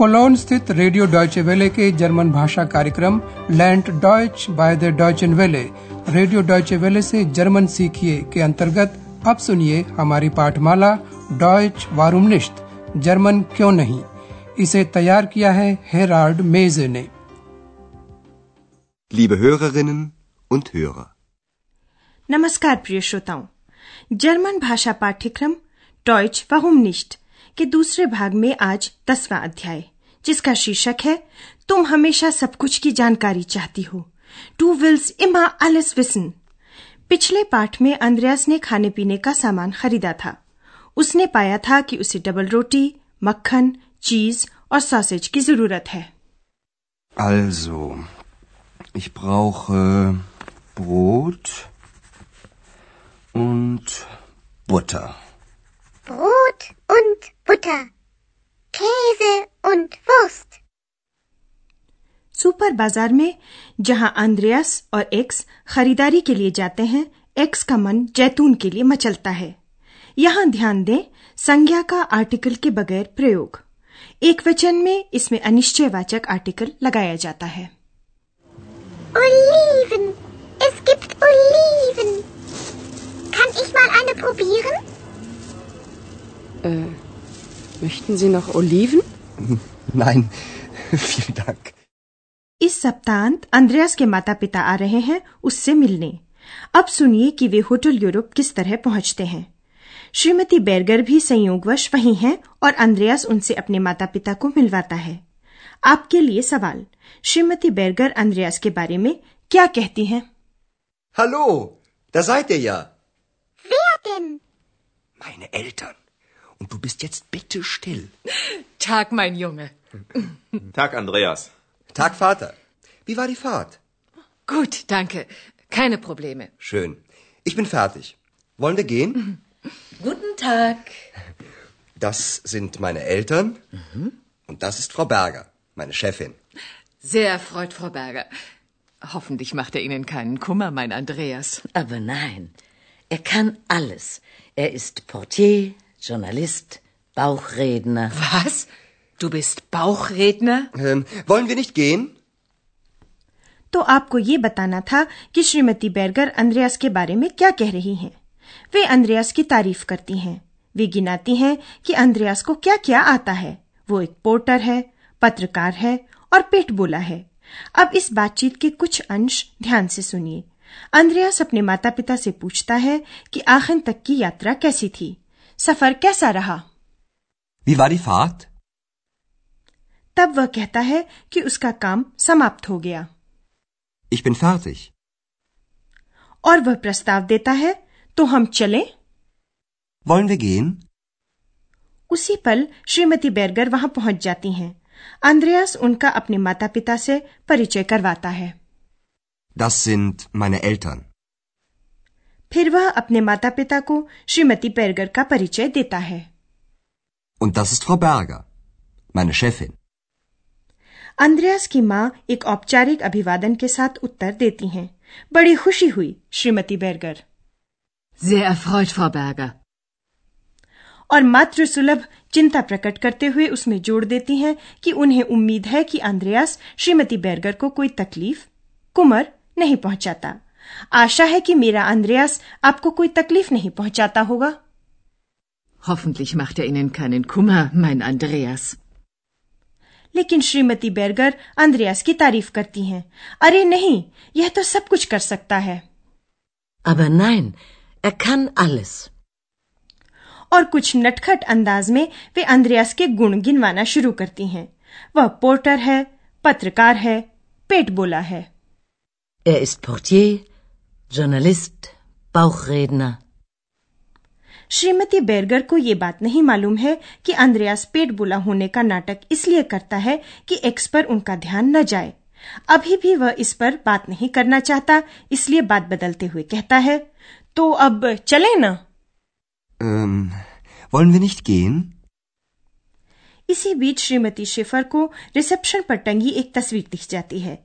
Colon स्थित radio Deutsche वेले के जर्मन भाषा कार्यक्रम लैंड डॉयच बाय द डॉयचन वेले। रेडियो डॉयचे वेले से जर्मन सीखिए के अंतर्गत अब सुनिए हमारी पाठमाला डॉयच वारूमनिश्त जर्मन क्यों नहीं? इसे तैयार किया है हेराल्ड मेजे ने। Liebe Hörerinnen und Hörer. नमस्कार प्रिय श्रोताओं। जर्मन भाषा पाठ्यक्रम टॉयच वहुमनिष्ट के दूसरे भाग में आज दसवां अध्याय। जिसका शीर्षक है तुम हमेशा सब कुछ की जानकारी चाहती हो। टू विल्स इमा alles wissen पिछले पाठ में अंद्रयास ने खाने पीने का सामान खरीदा था। उसने पाया था कि उसे डबल रोटी मक्खन चीज़ और सॉसेज की ज़रूरत है। Also, ich brauche Brot und Butter. Brot und Butter, Käse und Wurst. Super बाज़ार में जहाँ अंद्रयास और एक्स खरीदारी के लिए जाते हैं एक्स का मन जैतून के लिए मचलता है यहाँ ध्यान दें संज्ञा का आर्टिकल के बगैर प्रयोग एक वचन में इसमें अनिश्चयवाचक आर्टिकल लगाया जाता है Oliven. Es gibt Oliven. Kann ich mal eine probieren? Äh, möchten Sie noch Oliven? Nein, vielen Dank. इस सप्तांत अंद्रयास के माता पिता आ रहे हैं उससे मिलने अब सुनिए कि वे होटल यूरोप किस तरह पहुँचते हैं श्रीमती बेरगर भी संयोगवश वहीं हैं और अंद्रयास उनसे अपने माता पिता को मिलवाता है आपके लिए सवाल श्रीमती बेरगर अंद्रयास के बारे में क्या कहती हैं Hallo, da seid ihr ja. Wer denn? Meine Eltern. Und du bist jetzt bitte still. Tag, mein Junge. Tag, Andreas. Tag, Vater. Wie war die Fahrt? Gut, danke. Keine Probleme. Schön. Ich bin fertig. Wollen wir gehen? Guten Tag. Das sind meine Eltern. Und das ist Frau Berger, meine Chefin. Sehr erfreut, Frau Berger. Hoffentlich macht er Ihnen keinen Kummer, mein Andreas. Aber nein, er kann alles. Er ist Portier, Journalist, Bauchredner. Was? Du bist Bauchredner? Ähm, wollen wir nicht gehen? तो आपको ये बताना था कि Shrimati Berger अंद्रयास के बारे में क्या कह रही हैं वे अंद्रयास की तारीफ़ करती हैं वे गिनाती हैं कि अंद्रयास को क्या क्या आता है वो एक पोर्टर है पत्रकार है और पेट बोला है अब इस बातचीत के कुछ अंश ध्यान से सुनिए अंद्रयास अपने माता पिता से पूछता है कि आखिर तक की यात्रा कैसी थी सफ़र कैसा रहा Wie war die Fahrt? तब वह कहता है कि उसका काम समाप्त हो गया Ich bin fertig. और वह प्रस्ताव देता है तो हम चलें Wollen wir gehen? उसी पल श्रीमती बेरगर वहाँ पहुँच जाती हैं अंद्रयास उनका अपने माता पिता से परिचय करवाता है Das sind meine Eltern. फिर वह अपने माता पिता को श्रीमती बेरगर का परिचय देता है Und das ist Frau Berger, meine Chefin. अंद्रयास की माँ एक औपचारिक अभिवादन के साथ उत्तर देती हैं बड़ी खुशी हुई Shrimati Berger Sehr erfreut, Frau Berger. और मातृ सुलभ चिंता प्रकट करते हुए उसमें जोड़ देती हैं कि उन्हें उम्मीद है कि अंद्रयास श्रीमती बेरगर को कोई तकलीफ़ कुमर नहीं पहुंचाता आशा है कि मेरा अंद्रयास आपको कोई तकलीफ़ नहीं पहुंचाता होगा। Hoffentlich macht er Ihnen keinen Kummer, mein Andreas. लेकिन श्रीमती बेरगर अंद्रयास की तारीफ़ करती हैं। अरे नहीं यह तो सब कुछ कर सकता है। Aber nein, er kann alles. और कुछ नटखट अंदाज में वे अंद्रयास के गुण गिनवाना शुरू करती हैं। वह पोर्टर है पत्रकार है पेट बोला है। Er ist Portier, Journalist, Bauchredner. श्रीमती बेरगर को ये बात नहीं मालूम है कि अंद्रयास पेट बुला होने का नाटक इसलिए करता है कि एक्स पर उनका ध्यान न जाए अभी भी वह इस पर बात नहीं करना चाहता इसलिए बात बदलते हुए कहता है तो अब चले ना wollen wir nicht gehen? इसी बीच श्रीमती शेफर को रिसेप्शन पर टंगी एक तस्वीर दिख जाती है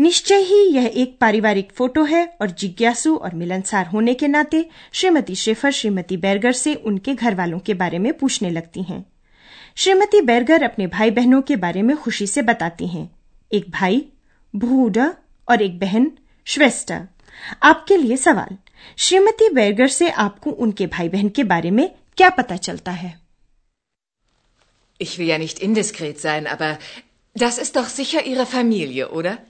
निश्चय ही यह एक पारिवारिक फ़ोटो है और जिज्ञासु और मिलनसार होने के नाते श्रीमती शेफर श्रीमती बेरगर से उनके घर वालों के बारे में पूछने लगती हैं। श्रीमती बैरगर अपने भाई बहनों के बारे में खुशी से बताती हैं। एक भाई भूडा और एक बहन श्वेस्टा आपके लिए सवाल श्रीमती बैरगर से आपको उनके भाई बहन के बारे में क्या पता चलता है? Ich will ja nicht indiskret sein, aber das ist doch sicher Ihre Familie, oder?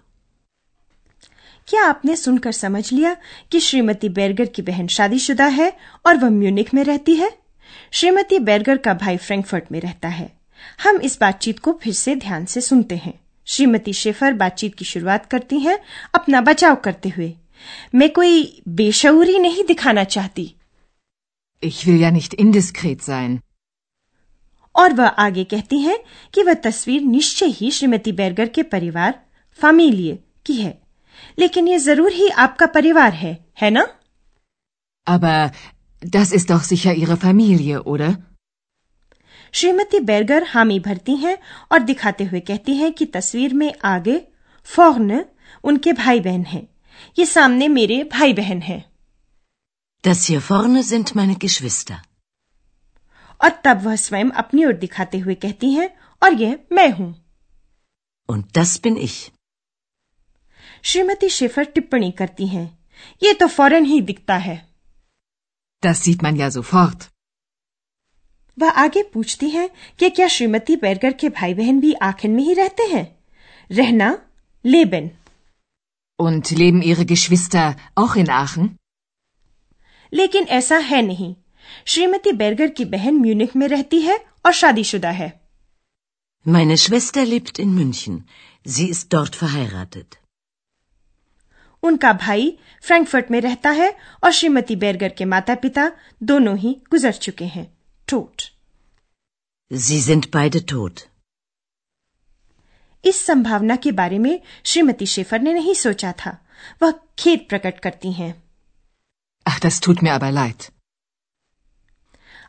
क्या आपने सुनकर समझ लिया कि श्रीमती बेरगर की बहन शादीशुदा है और वह म्यूनिक में रहती है? श्रीमती बेरगर का भाई फ्रैंकफर्ट में रहता है। हम इस बातचीत को फिर से ध्यान से सुनते हैं। श्रीमती शेफर बातचीत की शुरुआत करती हैं अपना बचाव करते हुए। मैं कोई बेशऊरी नहीं दिखाना चाहती। Ich will ja nicht indiskret sein. और वह आगे कहती हैं कि वह तस्वीर निश्चय ही श्रीमती बैरगर के परिवार फामिलिये की है। लेकिन ये ज़रूर ही आपका परिवार है है ना Aber das ist doch sicher Ihre Familie, oder? Shrimati बैरगर हामी भरती हैं और दिखाते हुए कहती हैं कि तस्वीर में आगे फौर्न उनके भाई बहन हैं ये सामने मेरे भाई बहन हैं Das hier vorne sind meine Geschwister. और तब वह स्वयं अपनी ओर दिखाते हुए कहती हैं और यह मैं हूँ Und das bin ich. श्रीमती शेफर टिप्पणी करती हैं ये तो फ़ौरन ही दिखता है Das sieht man ja sofort. वह आगे पूछती हैं कि क्या श्रीमती बैरगर के भाई बहन भी आखिर में ही रहते हैं रहना लेबन Und leben Ihre Geschwister auch in Aachen? लेकिन ऐसा है नहीं श्रीमती बैरगर की बहन म्यूनिक में रहती है और शादीशुदा है Meine Schwester lebt in München. Sie ist dort verheiratet. उनका भाई फ्रैंकफर्ट में रहता है और श्रीमती बैरगर के माता पिता दोनों ही गुजर चुके हैं। टोट। Sie sind beide tot. इस संभावना के बारे में श्रीमती शेफर ने नहीं सोचा था। वह खेद प्रकट करती हैं। Ach, das tut mir aber leid.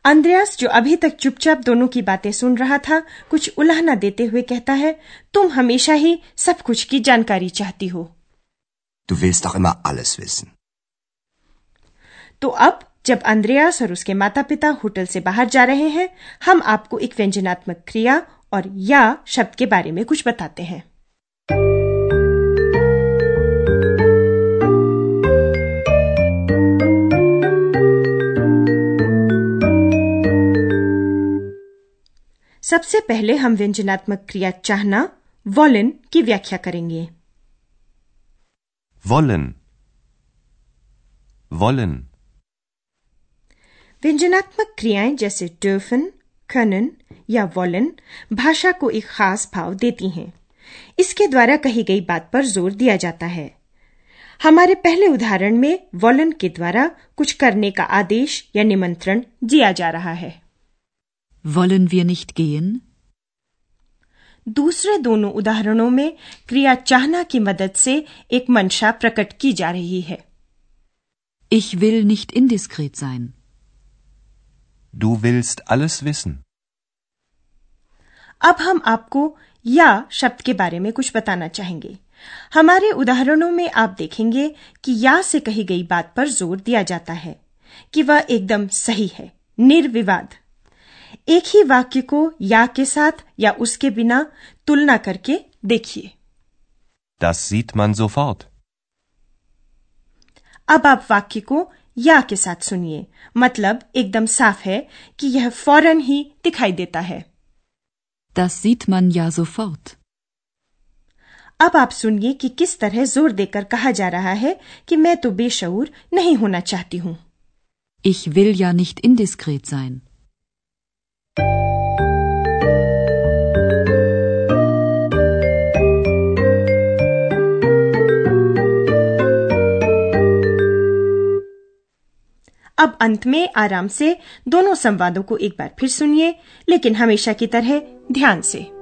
अंद्रयास जो अभी तक चुपचाप दोनों की बातें सुन रहा था कुछ उलाहना देते हुए कहता है तुम हमेशा ही सब कुछ की जानकारी चाहती हो। Du willst doch immer alles wissen. तो अब, जब अंद्रयास और उसके माता पिता होटल से बाहर जा रहे हैं, हम आपको एक व्यंजनात्मक क्रिया और या शब्द के बारे में कुछ बताते हैं सबसे पहले हम व्यंजनात्मक क्रिया चाहना, वॉलिन की व्याख्या करेंगे Wollen. Wollen. व्यंजनात्मक क्रियाएँ जैसे dürfen, können या wollen भाषा को एक खास भाव देती हैं इसके द्वारा कही गई बात पर ज़ोर दिया जाता है हमारे पहले उदाहरण में वॉलन के द्वारा कुछ करने का आदेश या निमंत्रण दिया जा रहा है Wollen wir nicht gehen? दूसरे दोनों उदाहरणों में क्रिया चाहना की मदद से एक मंशा प्रकट की जा रही है Ich will nicht indiskret sein. Du willst alles wissen. अब हम आपको या शब्द के बारे में कुछ बताना चाहेंगे हमारे उदाहरणों में आप देखेंगे कि या से कही गई बात पर ज़ोर दिया जाता है कि वह एकदम सही है निर्विवाद एक ही वाक्य को या के साथ या उसके बिना तुलना करके देखिए Das sieht man sofort. अब आप वाक्य को या के साथ सुनिए मतलब एकदम साफ़ है कि यह फ़ौरन ही दिखाई देता है Das sieht man ja sofort. अब आप सुनिए कि किस तरह ज़ोर देकर कहा जा रहा है कि मैं तो बेशऊर नहीं होना चाहती हूँ Ich will ja nicht indiskret sein. अब अंत में आराम से दोनों संवादों को एक बार फिर सुनिए, लेकिन हमेशा की तरह ध्यान से।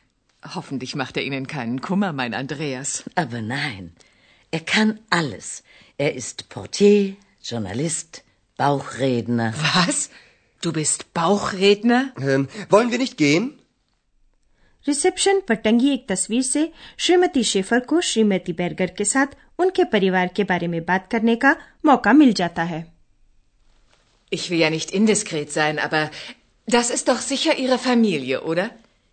Hoffentlich macht er Ihnen keinen Kummer, mein Andreas. Aber nein, er kann alles. Er ist Portier, Journalist, Bauchredner. Was? Du bist Bauchredner? Ähm, wollen wir nicht gehen? Reception पर टंगी एक तस्वीर से श्रीमती शेफर को श्रीमती बैरगर के साथ उनके परिवार के बारे में बात करने का मौका मिल जाता है Ich will ja nicht indiskret sein, aber das ist doch sicher Ihre Familie, oder?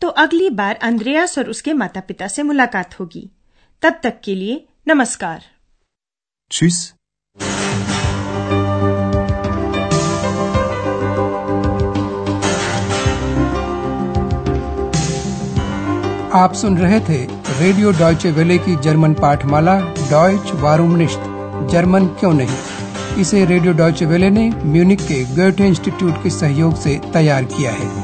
तो अगली बार अंद्रयास और उसके माता पिता से मुलाकात होगी। तब तक के लिए नमस्कार। Tschüss. आप सुन रहे थे रेडियो डॉयचे वेले की जर्मन पाठमाला, डॉयच वारूम निश्त जर्मन क्यों नहीं? इसे रेडियो डॉयचे वेले ने म्यूनिक के गोएटे इंस्टीट्यूट के सहयोग से तैयार किया है।